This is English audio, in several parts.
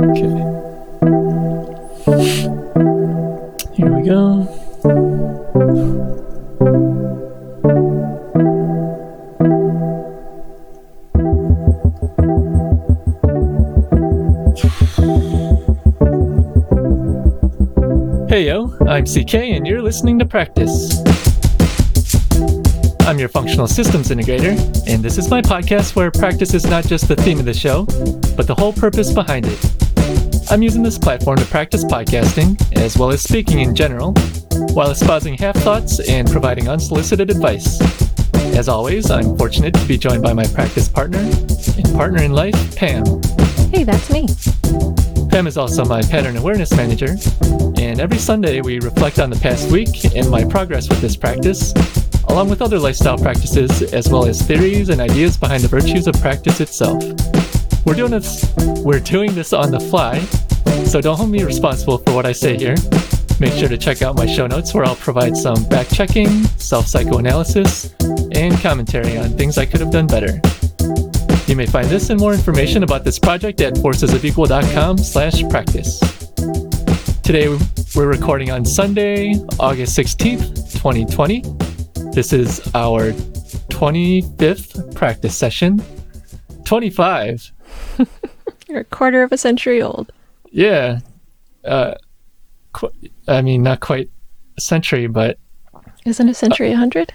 Okay. Here we go. Hey yo, I'm CK and you're listening to Practice. I'm your functional systems integrator, and this is my podcast where practice is not just the theme of the show, but the whole purpose behind it. I'm using this platform to practice podcasting, as well as speaking in general, while espousing half thoughts and providing unsolicited advice. As always, I'm fortunate to be joined by my practice partner and partner in life, Pam. Hey, that's me. Pam is also my pattern awareness manager, and every Sunday we reflect on the past week and my progress with this practice, along with other lifestyle practices, as well as theories and ideas behind the virtues of practice itself. We're doing this we're doing this on the fly, so don't hold me responsible for what I say here. Make sure to check out my show notes where I'll provide some back checking, self psychoanalysis, and commentary on things I could have done better. You may find this and more information about this project at forcesofequal.com slash practice. Today we're recording on Sunday, August 16th, 2020. This is our 25th practice session. 25. You're a quarter of a century old. Yeah. Uh, qu- I mean, not quite a century, but Isn't a century a hundred?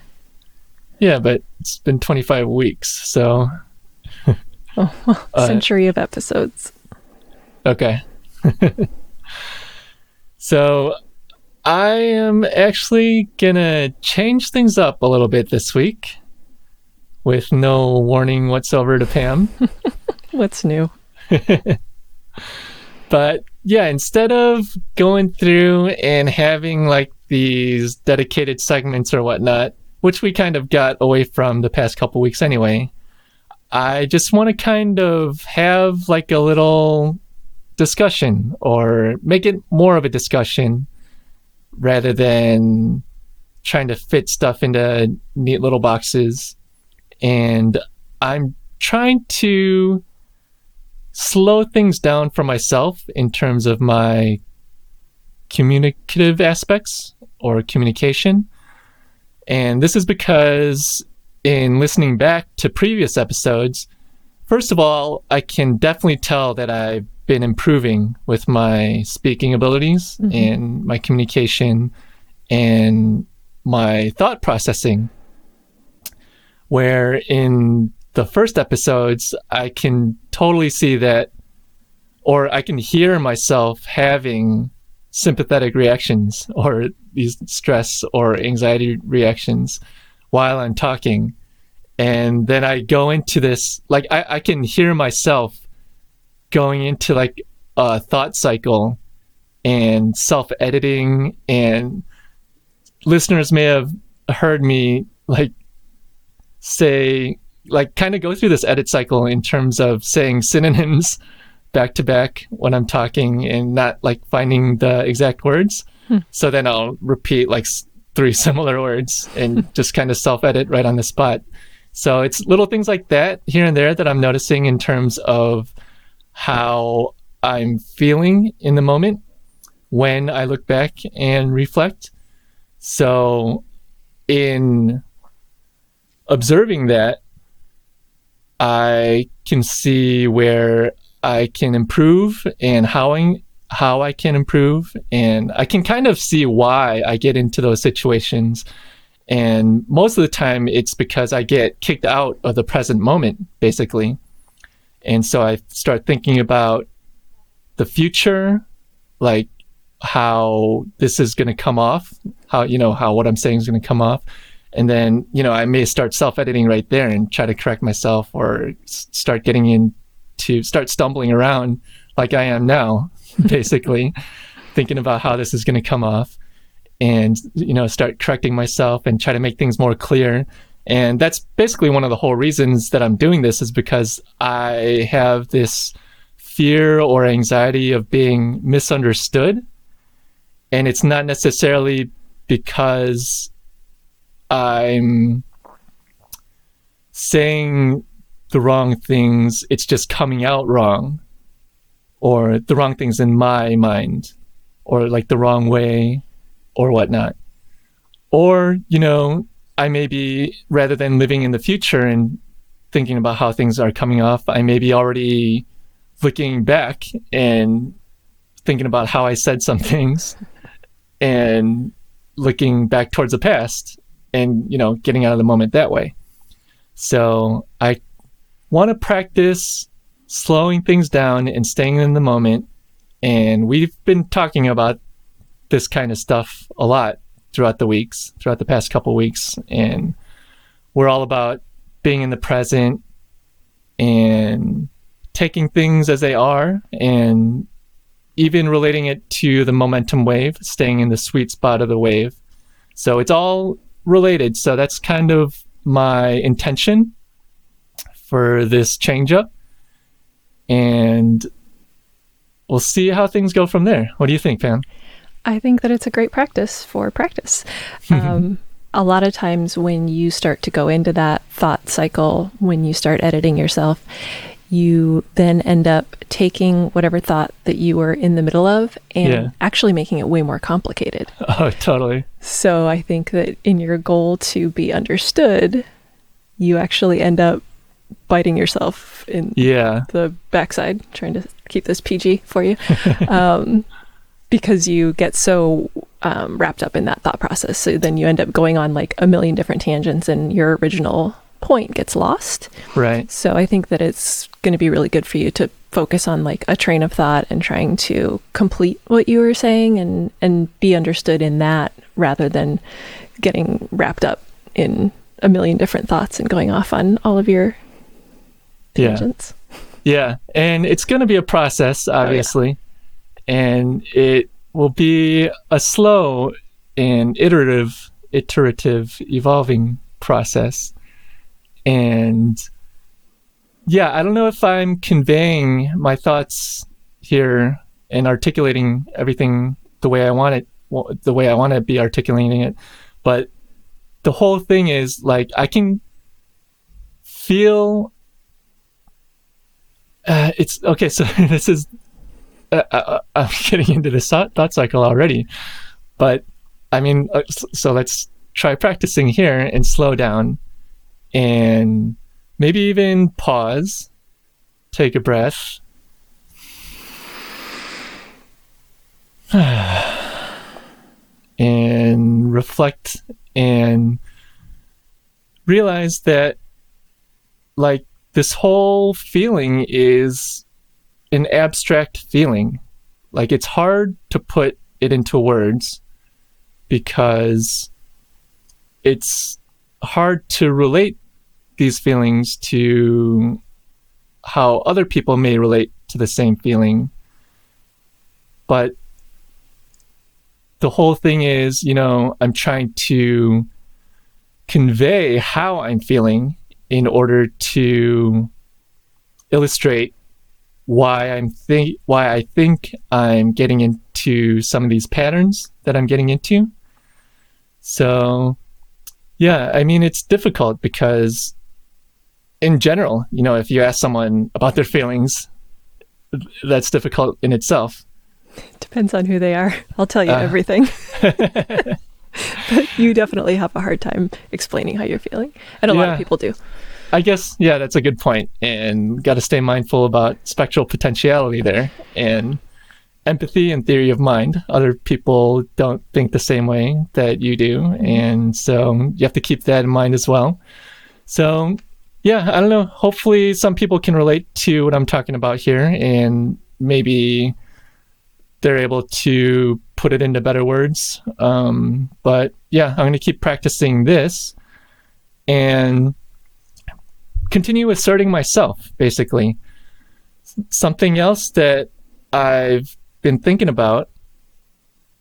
yeah, but it's been 25 weeks. So, Oh, well, Uh, century of episodes. okay. so, I am actually gonna change things up a little bit this week with no warning whatsoever to Pam. What's new? But yeah, instead of going through and having like these dedicated segments or whatnot, which we kind of got away from the past couple weeks anyway, I just want to kind of have like a little discussion or make it more of a discussion rather than trying to fit stuff into neat little boxes. And I'm trying to slow things down for myself in terms of my communicative aspects or communication. And this is because in listening back to previous episodes, first of all, I can definitely tell that I've been improving with my speaking abilities Mhm. and my communication and my thought processing. Where in the first episodes, I can totally see that, or I can hear myself having sympathetic reactions or these stress or anxiety reactions while I'm talking. And then I go into this, like, I, I can hear myself going into like a thought cycle and self editing. And listeners may have heard me like say, like, kind of go through this edit cycle in terms of saying synonyms back to back when I'm talking and not like finding the exact words. Hmm. So then I'll repeat like three similar words and just kind of self edit right on the spot. So it's little things like that here and there that I'm noticing in terms of how I'm feeling in the moment when I look back and reflect. So in observing that, I can see where I can improve and how I, how I can improve. And I can kind of see why I get into those situations. And most of the time, it's because I get kicked out of the present moment, basically. And so I start thinking about the future, like how this is going to come off, how, you know, how what I'm saying is going to come off. And then, you know, I may start self editing right there and try to correct myself or s- start getting into, start stumbling around like I am now, basically, thinking about how this is going to come off and, you know, start correcting myself and try to make things more clear. And that's basically one of the whole reasons that I'm doing this is because I have this fear or anxiety of being misunderstood. And it's not necessarily because I'm saying the wrong things, it's just coming out wrong. or the wrong things in my mind or like the wrong way or whatnot. Or, you know, I may be rather than living in the future and thinking about how things are coming off, I may be already looking back and thinking about how I said some things and looking back towards the past and, you know, getting out of the moment that way. So I want to practice slowing things down and staying in the moment. And we've been talking about this kind of stuff a lot throughout the weeks, throughout the past couple weeks. And we're all about being in the present and taking things as they are and even relating it to the momentum wave, staying in the sweet spot of the wave. So it's all related. So that's kind of my intention for this change up. And we'll see how things go from there. What do you think, Pam? I think that it's a great practice for practice. Um, a lot of times when you start to go into that thought cycle, when you start editing yourself, you then end up taking whatever thought that you were in the middle of and Yeah. actually making it way more complicated. Oh, totally. So I think that in your goal to be understood, you actually end up biting yourself in Yeah. the backside, trying to keep this PG for you, um, because you get so um, wrapped up in that thought process. So then you end up going on like a million different tangents, and your original point gets lost. Right. So I think that it's going to be really good for you to focus on like a train of thought and trying to complete what you were saying and and be understood in that rather than getting wrapped up in a million different thoughts and going off on all of your Yeah. tangents. Yeah, and it's going to be a process, oh, obviously, and it will be a slow and iterative, iterative, evolving process. And yeah, I don't know if I'm conveying my thoughts here and articulating everything the way I want it, the way I want to be articulating it, but the whole thing is like I can feel uh, it's okay. So this is uh, uh, I'm getting into this thought, thought cycle already, but I mean, uh, so let's try practicing here and slow down, and maybe even pause, take a breath, and reflect and realize that like this whole feeling is an abstract feeling. Like it's hard to put it into words because it's hard to relate these feelings to how other people may relate to the same feeling. But the whole thing is, you know, I'm trying to convey how I'm feeling in order to illustrate why I'm think why I think I'm getting into some of these patterns that I'm getting into. So yeah, I mean it's difficult because in general, you know, if you ask someone about their feelings, that's difficult in itself. Depends on who they are. I'll tell you Uh. everything. but you definitely have a hard time explaining how you're feeling. And a lot of people do. I guess yeah, that's a good point, and got to stay mindful about spectral potentiality there and empathy and theory of mind. Other people don't think the same way that you do, and so you have to keep that in mind as well. So yeah, I don't know. Hopefully, some people can relate to what I'm talking about here, and maybe they're able to put it into better words. Um, but yeah, I'm going to keep practicing this, and continue asserting myself, basically. Something else that I've been thinking about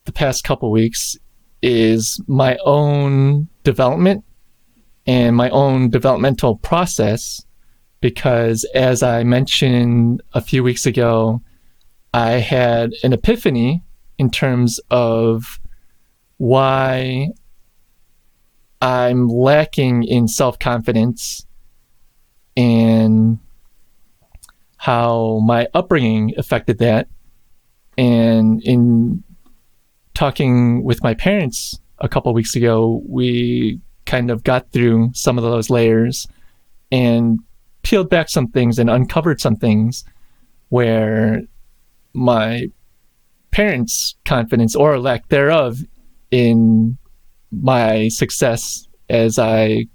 the past couple weeks is my own development and my own developmental process. Because as I mentioned a few weeks ago, I had an epiphany in terms of why I'm lacking in self confidence and how my upbringing affected that. And in talking with my parents a couple weeks ago, we kind of got through some of those layers and peeled back some things and uncovered some things where my parents' confidence or lack thereof in my success as I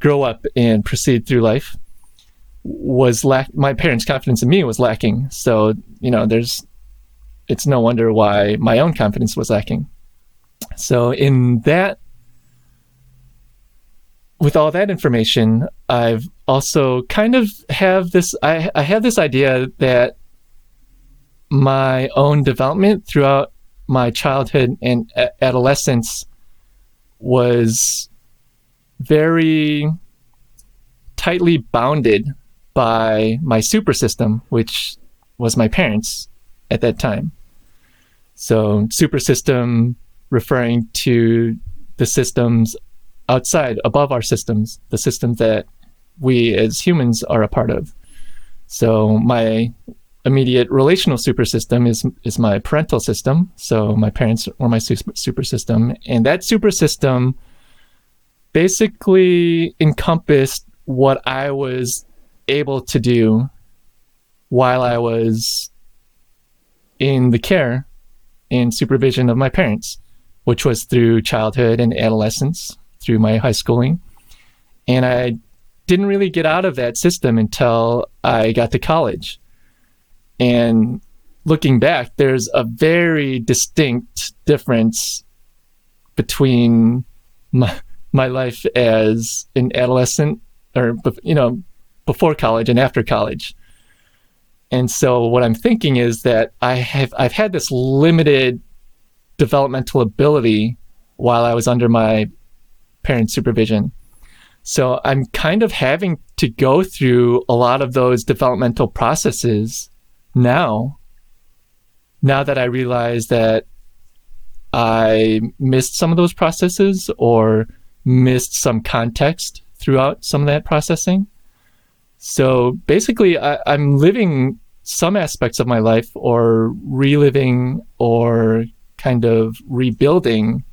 grow up and proceed through life was lack my parents' confidence in me was lacking. So, you know, there's it's no wonder why my own confidence was lacking. So in that with all that information, I've also kind of have this I, I have this idea that my own development throughout my childhood and adolescence was very tightly bounded by my super system, which was my parents at that time. So, super system referring to the systems outside, above our systems, the systems that we as humans are a part of. So, my immediate relational super system is is my parental system. So, my parents were my super system, and that super system basically encompassed what I was able to do while I was in the care and supervision of my parents, which was through childhood and adolescence, through my high schooling. And I didn't really get out of that system until I got to college. And looking back, there's a very distinct difference between my, my life as an adolescent or, you know, before college and after college. And so what I'm thinking is that I have I've had this limited developmental ability while I was under my parents' supervision. So I'm kind of having to go through a lot of those developmental processes now. Now that I realize that I missed some of those processes or missed some context throughout some of that processing. So basically, I, I'm living some aspects of my life or reliving or kind of rebuilding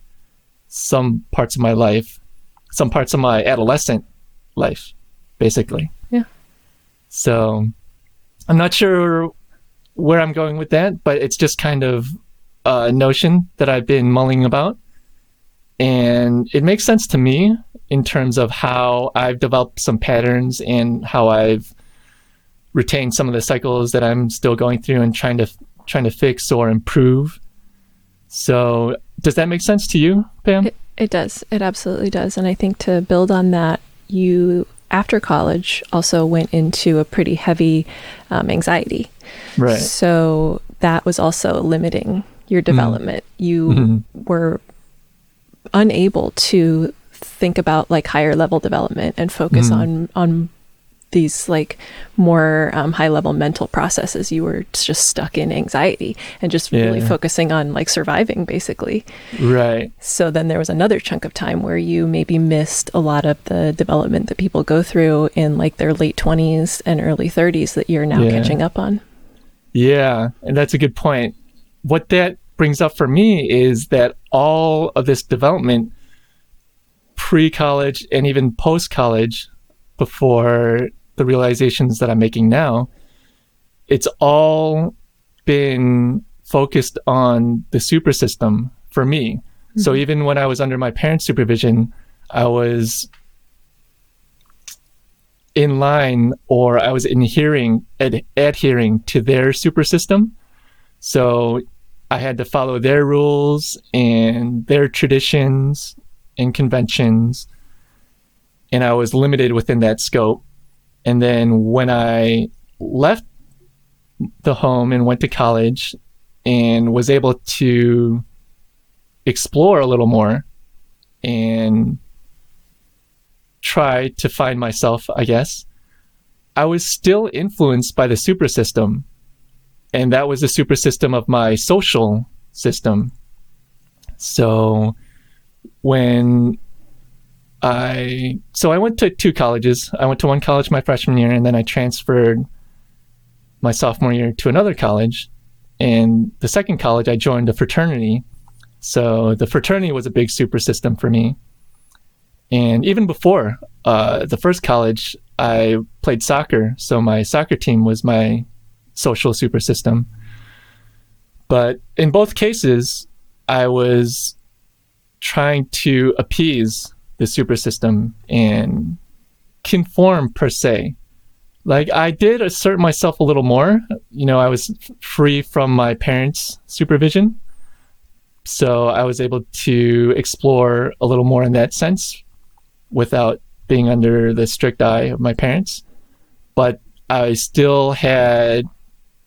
some parts of my life, some parts of my adolescent life, basically. Yeah. So I'm not sure where I'm going with that, but it's just kind of a notion that I've been mulling about. And it makes sense to me in terms of how I've developed some patterns and how I've retained some of the cycles that I'm still going through and trying to trying to fix or improve. So, does that make sense to you, Pam? It, it does. It absolutely does. And I think to build on that, you after college also went into a pretty heavy um, anxiety. Right. So that was also limiting your mm-hmm. development. Mm. You mm-hmm. were unable to think about like higher level development and focus mm. on on these like more um, high level mental processes you were just stuck in anxiety and just yeah. really focusing on like surviving basically right so then there was another chunk of time where you maybe missed a lot of the development that people go through in like their late 20s and early 30s that you're now yeah. catching up on yeah and that's a good point what that brings up for me is that all of this development pre college and even post college before the realizations that I'm making now, it's all been focused on the super system for me. Mm-hmm. So even when I was under my parents' supervision, I was in line or I was adhering ad- adhering to their super system. So I had to follow their rules and their traditions and conventions, and I was limited within that scope. And then when I left the home and went to college and was able to explore a little more and try to find myself, I guess, I was still influenced by the super system. And that was the super system of my social system. So when I so I went to two colleges. I went to one college my freshman year, and then I transferred my sophomore year to another college. And the second college, I joined a fraternity. So the fraternity was a big super system for me. And even before uh, the first college, I played soccer. So my soccer team was my social super system. But in both cases, I was trying to appease the super system and conform per se. Like I did assert myself a little more. You know, I was free from my parents' supervision. So I was able to explore a little more in that sense without being under the strict eye of my parents. But I still had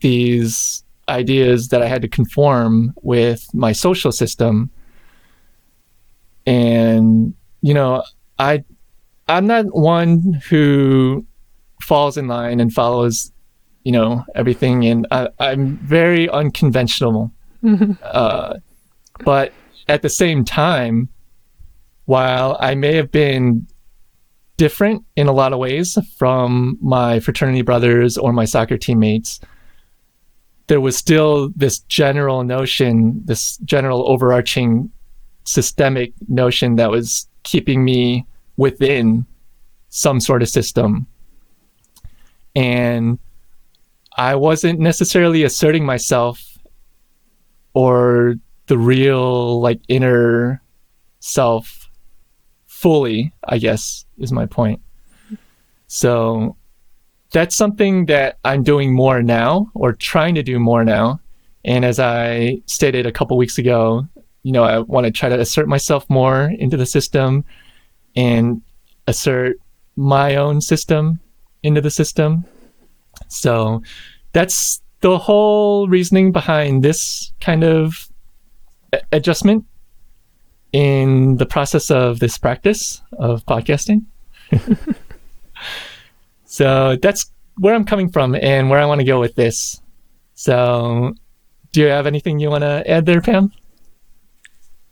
these ideas that I had to conform with my social system. And, you know, I I'm not one who falls in line and follows, you know, everything. And I, am very unconventional. uh, but at the same time, while I may have been different in a lot of ways from my fraternity brothers or my soccer teammates, there was still this general notion, this general overarching systemic notion that was keeping me within some sort of system. And I wasn't necessarily asserting myself or the real like inner self fully, I guess is my point. So that's something that I'm doing more now or trying to do more now. And as I stated a couple weeks ago, you know, I want to try to assert myself more into the system and assert my own system into the system. So that's the whole reasoning behind this kind of adjustment in the process of this practice of podcasting. so that's where I'm coming from and where I want to go with this. So, do you have anything you want to add there, Pam?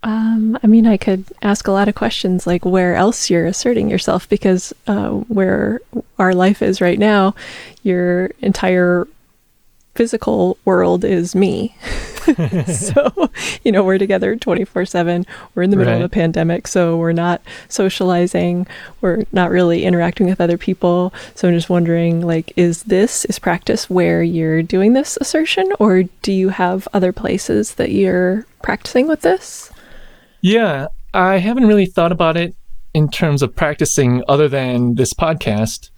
Um, I mean, I could ask a lot of questions like where else you're asserting yourself because uh, where our life is right now, your entire physical world is me. so, you know, we're together 24 7. We're in the middle right. of a pandemic. So, we're not socializing. We're not really interacting with other people. So, I'm just wondering, like, is this, is practice where you're doing this assertion? Or do you have other places that you're practicing with this? Yeah, I haven't really thought about it in terms of practicing other than this podcast,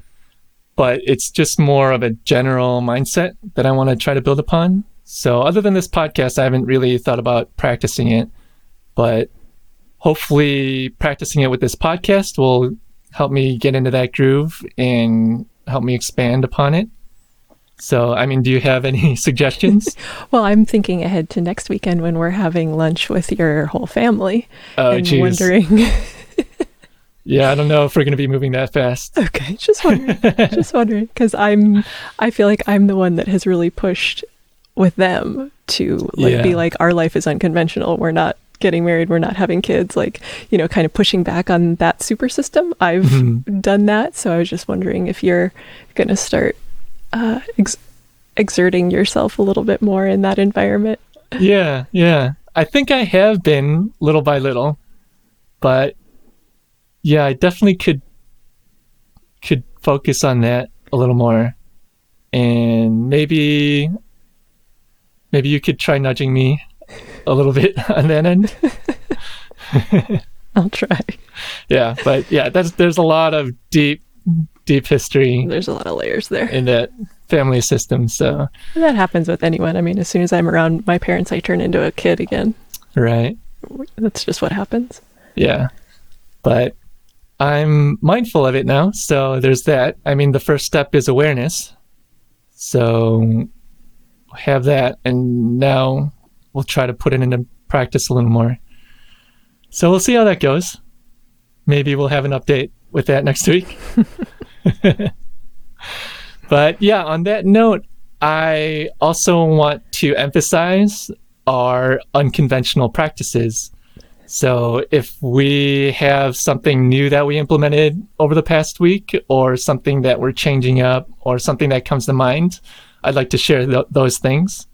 but it's just more of a general mindset that I want to try to build upon. So, other than this podcast, I haven't really thought about practicing it, but hopefully, practicing it with this podcast will help me get into that groove and help me expand upon it. So, I mean, do you have any suggestions? well, I'm thinking ahead to next weekend when we're having lunch with your whole family. Oh, and geez. wondering. yeah, I don't know if we're going to be moving that fast. Okay, just wondering. just wondering because I'm, I feel like I'm the one that has really pushed with them to like yeah. be like our life is unconventional. We're not getting married. We're not having kids. Like you know, kind of pushing back on that super system. I've mm-hmm. done that, so I was just wondering if you're going to start uh, ex- exerting yourself a little bit more in that environment. Yeah, yeah. I think I have been little by little, but yeah, I definitely could could focus on that a little more, and maybe maybe you could try nudging me a little bit on that end. I'll try. Yeah, but yeah, that's there's a lot of deep deep history. There's a lot of layers there in that family system. So that happens with anyone. I mean, as soon as I'm around my parents, I turn into a kid again. Right. That's just what happens. Yeah. But I'm mindful of it now. So there's that. I mean, the first step is awareness. So have that. And now we'll try to put it into practice a little more. So we'll see how that goes. Maybe we'll have an update with that next week. but yeah, on that note, I also want to emphasize our unconventional practices. So if we have something new that we implemented over the past week, or something that we're changing up, or something that comes to mind I'd like to share th- those things.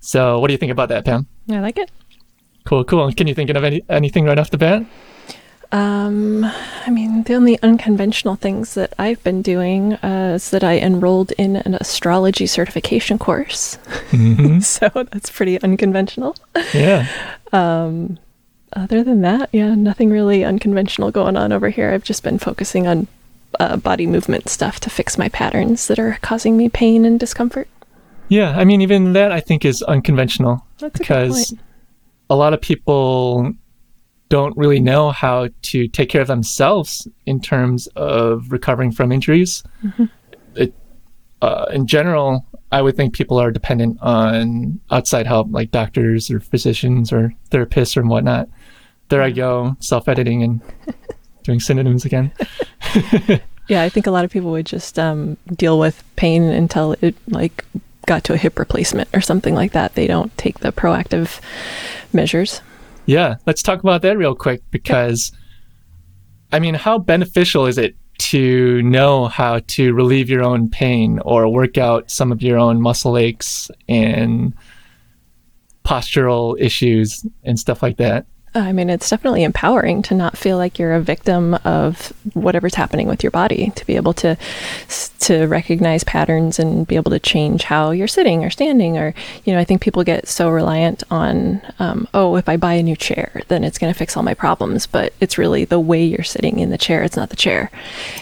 So, what do you think about that, Pam? I like it. Cool, cool. Can you think of any anything right off the bat? Um, I mean, the only unconventional things that I've been doing uh, is that I enrolled in an astrology certification course. Mm-hmm. so that's pretty unconventional. Yeah. Other than that, yeah, nothing really unconventional going on over here. I've just been focusing on uh, body movement stuff to fix my patterns that are causing me pain and discomfort. Yeah, I mean, even that I think is unconventional That's because a lot of people don't really know how to take care of themselves in terms of recovering from injuries. Mm-hmm. It, uh, in general, I would think people are dependent on outside help, like doctors or physicians or therapists or whatnot. There I go, self editing and doing synonyms again. Yeah, I think a lot of people would just um, deal with pain until it like got to a hip replacement or something like that. They don't take the proactive measures. Yeah, let's talk about that real quick because, I mean, how beneficial is it to know how to relieve your own pain or work out some of your own muscle aches and postural issues and stuff like that? I mean, it's definitely empowering to not feel like you're a victim of whatever's happening with your body. To be able to to recognize patterns and be able to change how you're sitting or standing, or you know, I think people get so reliant on, um, oh, if I buy a new chair, then it's going to fix all my problems. But it's really the way you're sitting in the chair. It's not the chair,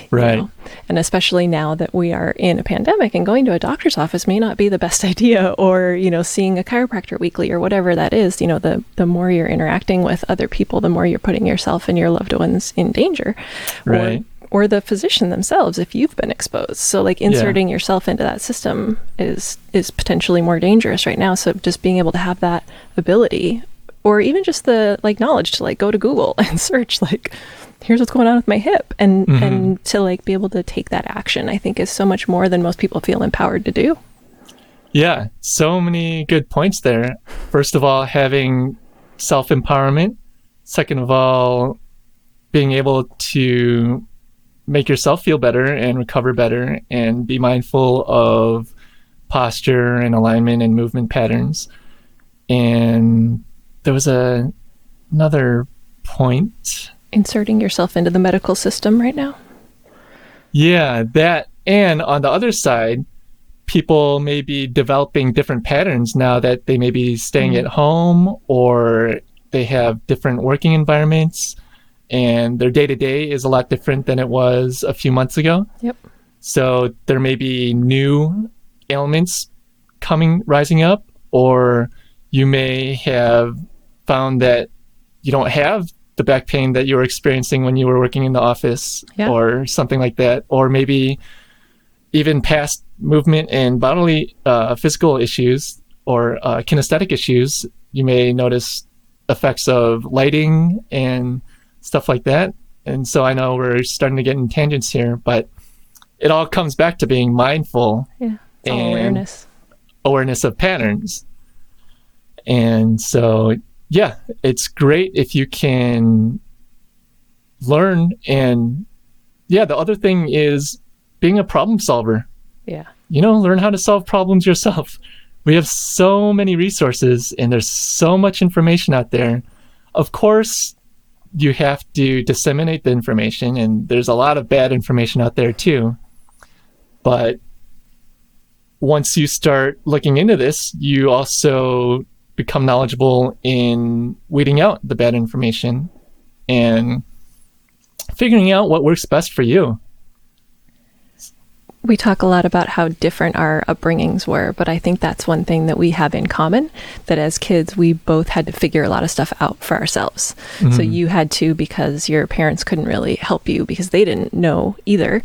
you Right. know? And especially now that we are in a pandemic and going to a doctor's office may not be the best idea, or you know, seeing a chiropractor weekly or whatever that is. You know, the the more you're interacting with other people, the more you're putting yourself and your loved ones in danger, Right. or or the physician themselves if you've been exposed. So like inserting yourself into that system is is potentially more dangerous right now. So just being able to have that ability or even just the like knowledge to like go to Google and search like here's what's going on with my hip and mm-hmm. and to like be able to take that action I think is so much more than most people feel empowered to do. Yeah, so many good points there. First of all, having self empowerment. Second of all, being able to make yourself feel better and recover better and be mindful of posture and alignment and movement patterns. And there was a another point. Inserting yourself into the medical system right now. Yeah, that and on the other side, people may be developing different patterns now that they may be staying at mm-hmm. home or they have different working environments and their day to day is a lot different than it was a few months ago. Yep. So there may be new ailments coming rising up, or you may have found that you don't have the back pain that you were experiencing when you were working in the office, Yeah. or something like that, or maybe even past movement and bodily uh, physical issues or uh, kinesthetic issues. You may notice effects of lighting and stuff like that. And so I know we're starting to get in tangents here, but it all comes back to being mindful Yeah. And- awareness. awareness of patterns. And so, yeah, it's great if you can learn. And yeah, the other thing is being a problem solver. Yeah. You know, learn how to solve problems yourself. We have so many resources and there's so much information out there. Of course, you have to disseminate the information, and there's a lot of bad information out there too. But once you start looking into this, you also become knowledgeable in weeding out the bad information and figuring out what works best for you. We talk a lot about how different our upbringings were, but I think that's one thing that we have in common that as kids, we both had to figure a lot of stuff out for ourselves. So you had to because your parents couldn't really help you because they didn't know either.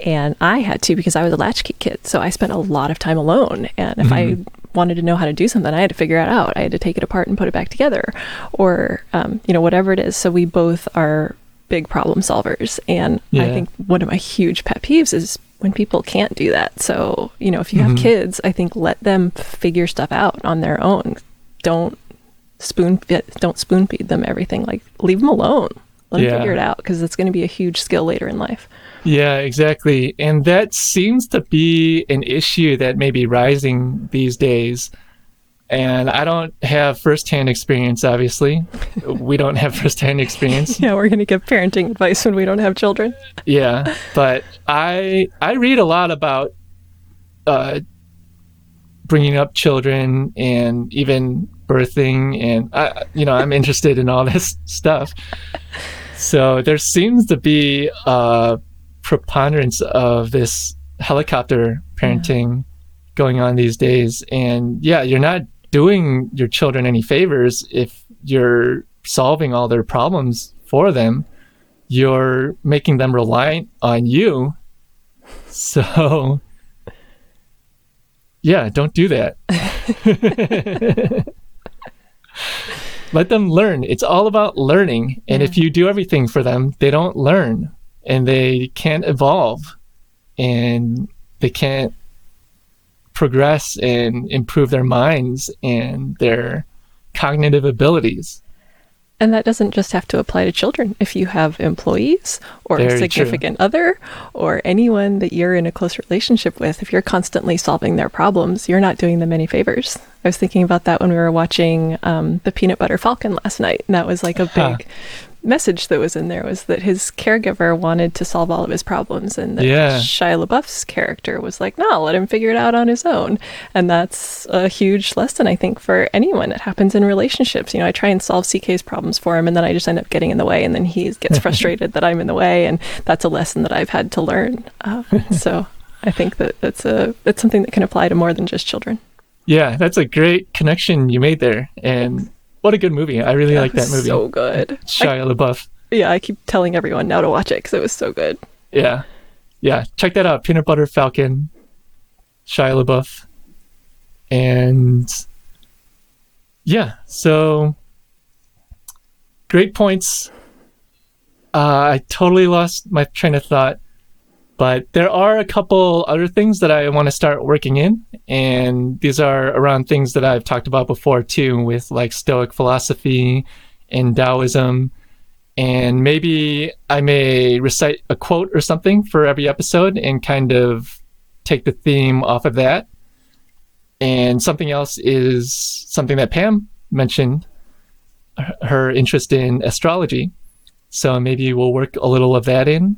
And I had to because I was a latchkey kid. So I spent a lot of time alone. And if I wanted to know how to do something, I had to figure it out. I had to take it apart and put it back together or, um, you know, whatever it is. So we both are big problem solvers. And I think one of my huge pet peeves is when people can't do that. So, you know, if you have mm-hmm. kids, I think let them figure stuff out on their own. Don't spoon feed, don't spoon feed them everything. Like leave them alone. Let them Yeah. figure it out because it's going to be a huge skill later in life. Yeah, exactly. And that seems to be an issue that may be rising these days. And I don't have firsthand experience, obviously. we don't have firsthand experience. Yeah, we're going to give parenting advice when we don't have children. yeah, but I I read a lot about uh, bringing up children and even birthing, and I, you know I'm interested in all this stuff. So there seems to be a preponderance of this helicopter parenting going on these days, and yeah, you're not doing your children any favors if you're solving all their problems for them you're making them reliant on you. So, yeah, don't do that. Let them learn. It's all about learning. And if you do everything for them, they don't learn and they can't evolve and they can't progress and improve their minds and their cognitive abilities. And that doesn't just have to apply to children. If you have employees or Very a true. significant other or anyone that you're in a close relationship with, if you're constantly solving their problems, you're not doing them any favors. I was thinking about that when we were watching um, the Peanut Butter Falcon last night. And that was like a Huh. Message that was in there was that his caregiver wanted to solve all of his problems and that Yeah. Shia LaBeouf's character was like, no, let him figure it out on his own. And that's a huge lesson, I think, for anyone. It happens in relationships. You know, I try and solve CK's problems for him, and then I just end up getting in the way, and then he gets frustrated that I'm in the way. And that's a lesson that I've had to learn. Uh, so I think that that's, a, that's something that can apply to more than just children. Yeah, that's a great connection you made there. And what a good movie. I really like that movie. So good. I, Shia LaBeouf. yeah, I keep telling everyone now to watch it because it was so good. Yeah. Yeah. Check that out. Peanut Butter Falcon, Shia LaBeouf. And yeah, so great points. Uh, I totally lost my train of thought, but there are a couple other things that I want to start working in. And these are around things that I've talked about before too, with like Stoic philosophy and Taoism and maybe I may recite a quote or something for every episode and kind of take the theme off of that. And something else is something that Pam mentioned her- interest in astrology. So maybe we'll work a little of that in.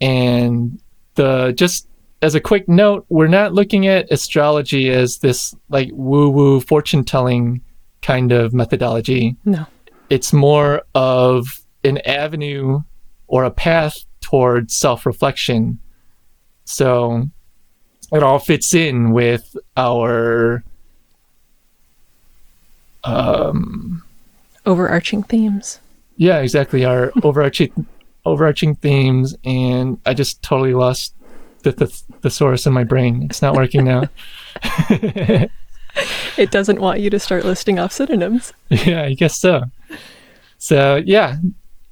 And the just as a quick note, we're not looking at astrology as this like woo woo fortune telling kind of methodology No. it's more of an avenue or a path towards self-reflection so it all fits in with our um Overarching themes. yeah exactly our overarching overarching themes and i just totally lost the, the thesaurus in my brain it's not working now It doesn't want you to start listing off synonyms. yeah, I guess so. So yeah,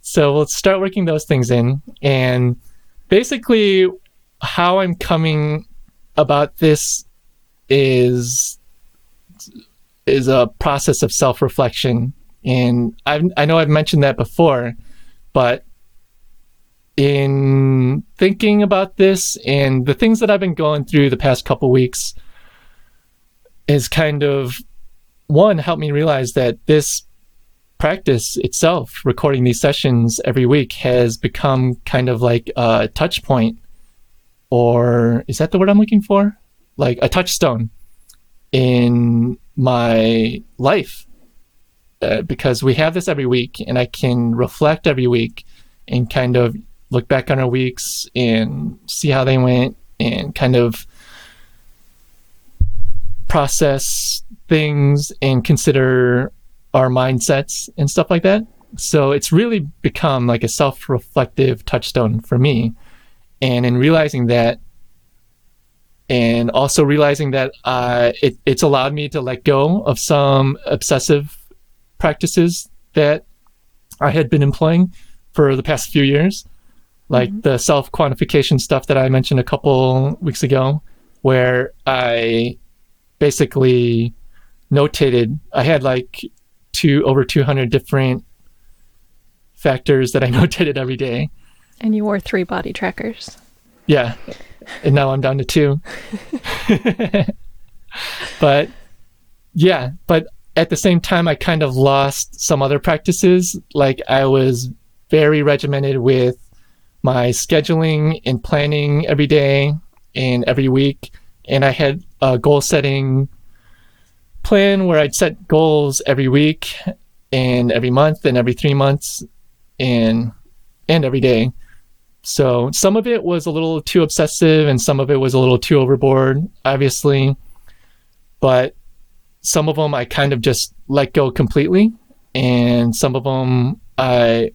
so we'll start working those things in, and basically, how I'm coming about this is is a process of self reflection, and I I know I've mentioned that before, but in thinking about this and the things that I've been going through the past couple weeks is kind of one helped me realize that this practice itself recording these sessions every week has become kind of like a touch point or is that the word i'm looking for? Like a touchstone in my life uh, because we have this every week and i can reflect every week and kind of look back on our weeks and see how they went and kind of process things and consider our mindsets and stuff like that. So it's really become like a self reflective touchstone for me. And in realizing that, and also realizing that uh, it, it's allowed me to let go of some obsessive practices that I had been employing for the past few years, like mm-hmm. the self quantification stuff that I mentioned a couple weeks ago, where I basically notated I had like two over 200 different factors that I notated every day. And you wore three body trackers. Yeah. And now I'm down to two. but yeah, but at the same time, I kind of lost some other practices. Like I was very regimented with my scheduling and planning every day and every week. And I had a goal setting plan where I'd set goals every week and every month and every three months and and every day. So some of it was a little too obsessive and some of it was a little too overboard, obviously. But some of them I kind of just let go completely, and some of them I,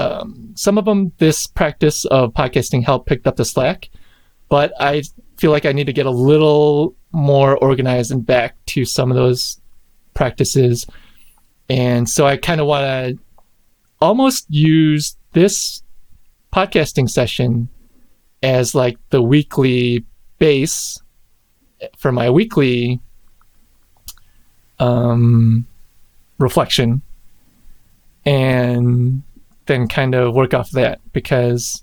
um, some of them this practice of podcasting helped picked up the slack, but I feel like I need to get a little more organized and back to some of those practices, and so I kind of want to almost use this podcasting session as like the weekly base for my weekly um, reflection. And then kind of work off that because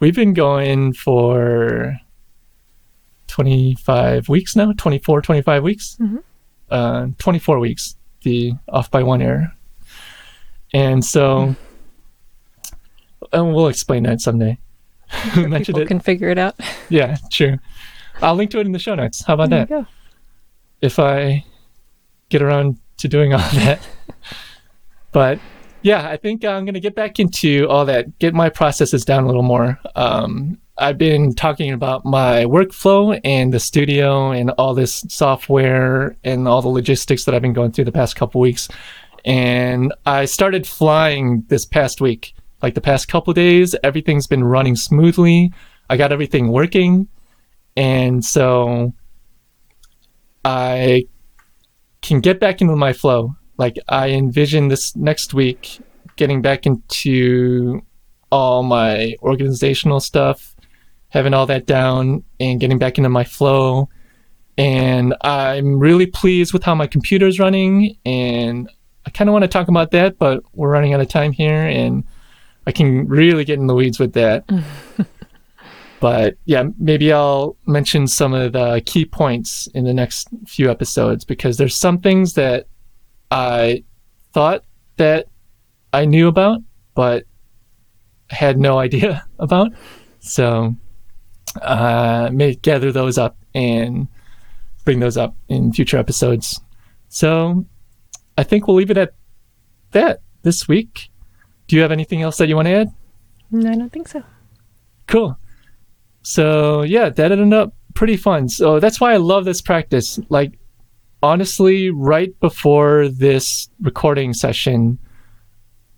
we've been going for 25 weeks now 24 25 weeks mm-hmm. uh, 24 weeks the off by one error and so and we'll explain that someday People can figure it out. Yeah, sure. I'll link to it in the show notes. How about There that? if I get around to doing all that. but yeah, I think I'm going to get back into all that, get my processes down a little more. Um, I've been talking about my workflow and the studio and all this software and all the logistics that I've been going through the past couple weeks. And I started flying this past week. Like the past couple days, everything's been running smoothly. I got everything working. And so I can get back into my flow. Like I envision this next week getting back into all my organizational stuff, having all that down and getting back into my flow. And I'm really pleased with how my computer's running and I kind of want to talk about that, but we're running out of time here and I can really get in the weeds with that. but yeah, maybe I'll mention some of the key points in the next few episodes because there's some things that I thought that I knew about, but had no idea about. So uh, may gather those up and bring those up in future episodes. So I think we'll leave it at that this week. Do you have anything else that you want to add? No, I don't think so. Cool. So yeah, that ended up pretty fun. So that's why I love this practice. Like honestly, right before this recording session,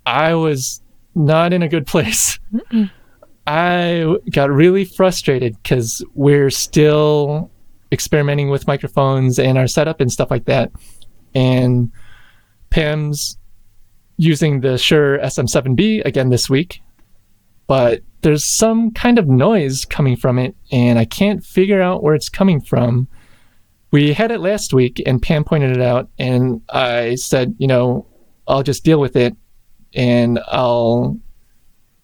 I was not in a good place. Mm-mm. I got really frustrated because we're still experimenting with microphones and our setup and stuff like that. And Pam's using the Shure SM7B again this week, but there's some kind of noise coming from it, and I can't figure out where it's coming from. We had it last week, and Pam pointed it out, and I said, you know, I'll just deal with it, and I'll,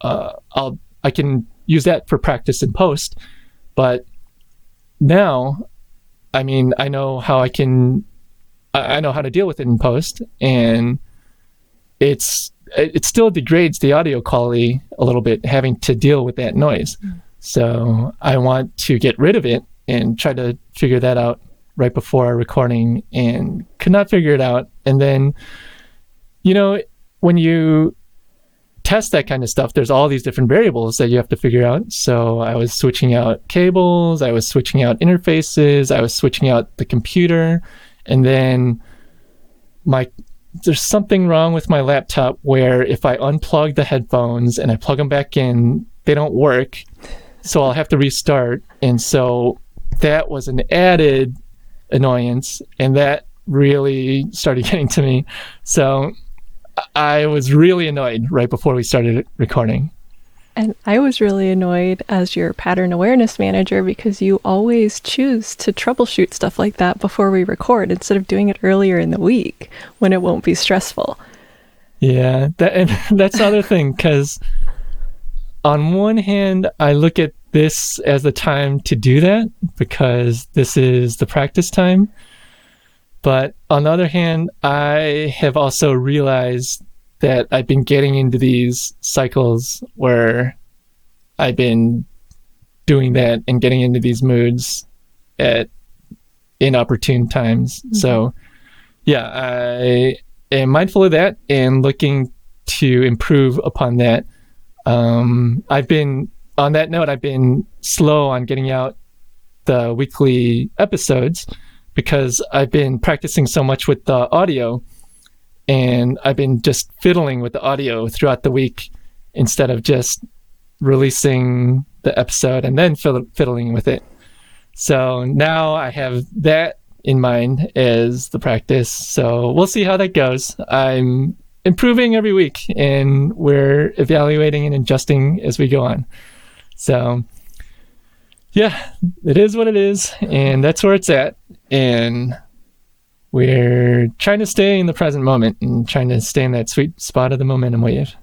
uh, I'll, I can use that for practice in post. But now, I mean, I know how I can, I know how to deal with it in post, and it's it it still degrades the audio quality a little bit having to deal with that noise. So I want to get rid of it and try to figure that out right before our recording and could not figure it out. And then, you know, when you test that kind of stuff, there's all these different variables that you have to figure out. So I was switching out cables, I was switching out interfaces, I was switching out the computer, and then my there's something wrong with my laptop where if I unplug the headphones and I plug them back in, they don't work. So I'll have to restart. And so that was an added annoyance. And that really started getting to me. So I was really annoyed right before we started recording. And I was really annoyed as your pattern awareness manager because you always choose to troubleshoot stuff like that before we record instead of doing it earlier in the week when it won't be stressful. Yeah, that and that's the other thing because on one hand, I look at this as the time to do that because this is the practice time. But on the other hand, I have also realized that I've been getting into these cycles where I've been doing that and getting into these moods at inopportune times. Mm-hmm. So, yeah, I am mindful of that and looking to improve upon that. Um, I've been on that note. I've been slow on getting out the weekly episodes because I've been practicing so much with the audio, and I've been just fiddling with the audio throughout the week instead of just releasing the episode and then fiddling with it. So now I have that in mind as the practice. So we'll see how that goes. I'm improving every week and we're evaluating and adjusting as we go on. So yeah, it is what it is and that's where it's at and we're trying to stay in the present moment and trying to stay in that sweet spot of the momentum wave.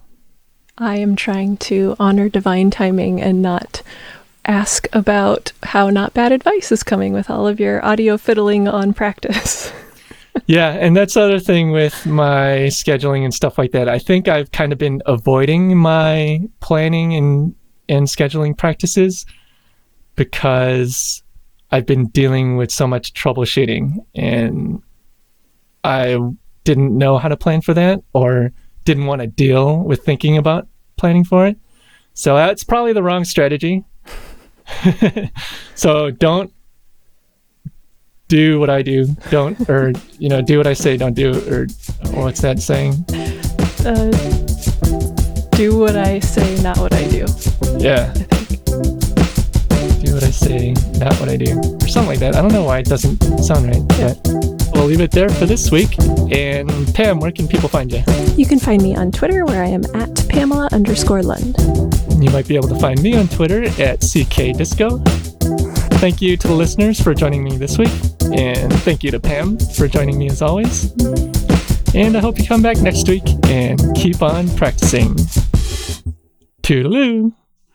I am trying to honor divine timing and not ask about how not bad advice is coming with all of your audio fiddling on practice. yeah, and that's the other thing with my scheduling and stuff like that. I think I've kind of been avoiding my planning and and scheduling practices because I've been dealing with so much troubleshooting and I didn't know how to plan for that or didn't want to deal with thinking about planning for it. So that's probably the wrong strategy. so don't do what I do. Don't, or, you know, do what I say, don't do, or what's that saying? Uh, do what I say, not what I do. Yeah. I do what I say, not what I do. Or something like that. I don't know why it doesn't sound right, yeah. but we'll leave it there for this week. And Pam, where can people find you? You can find me on Twitter where I am at Pamela underscore Lund. You might be able to find me on Twitter at CK Disco. Thank you to the listeners for joining me this week. And thank you to Pam for joining me as always. And I hope you come back next week and keep on practicing. Toodaloo!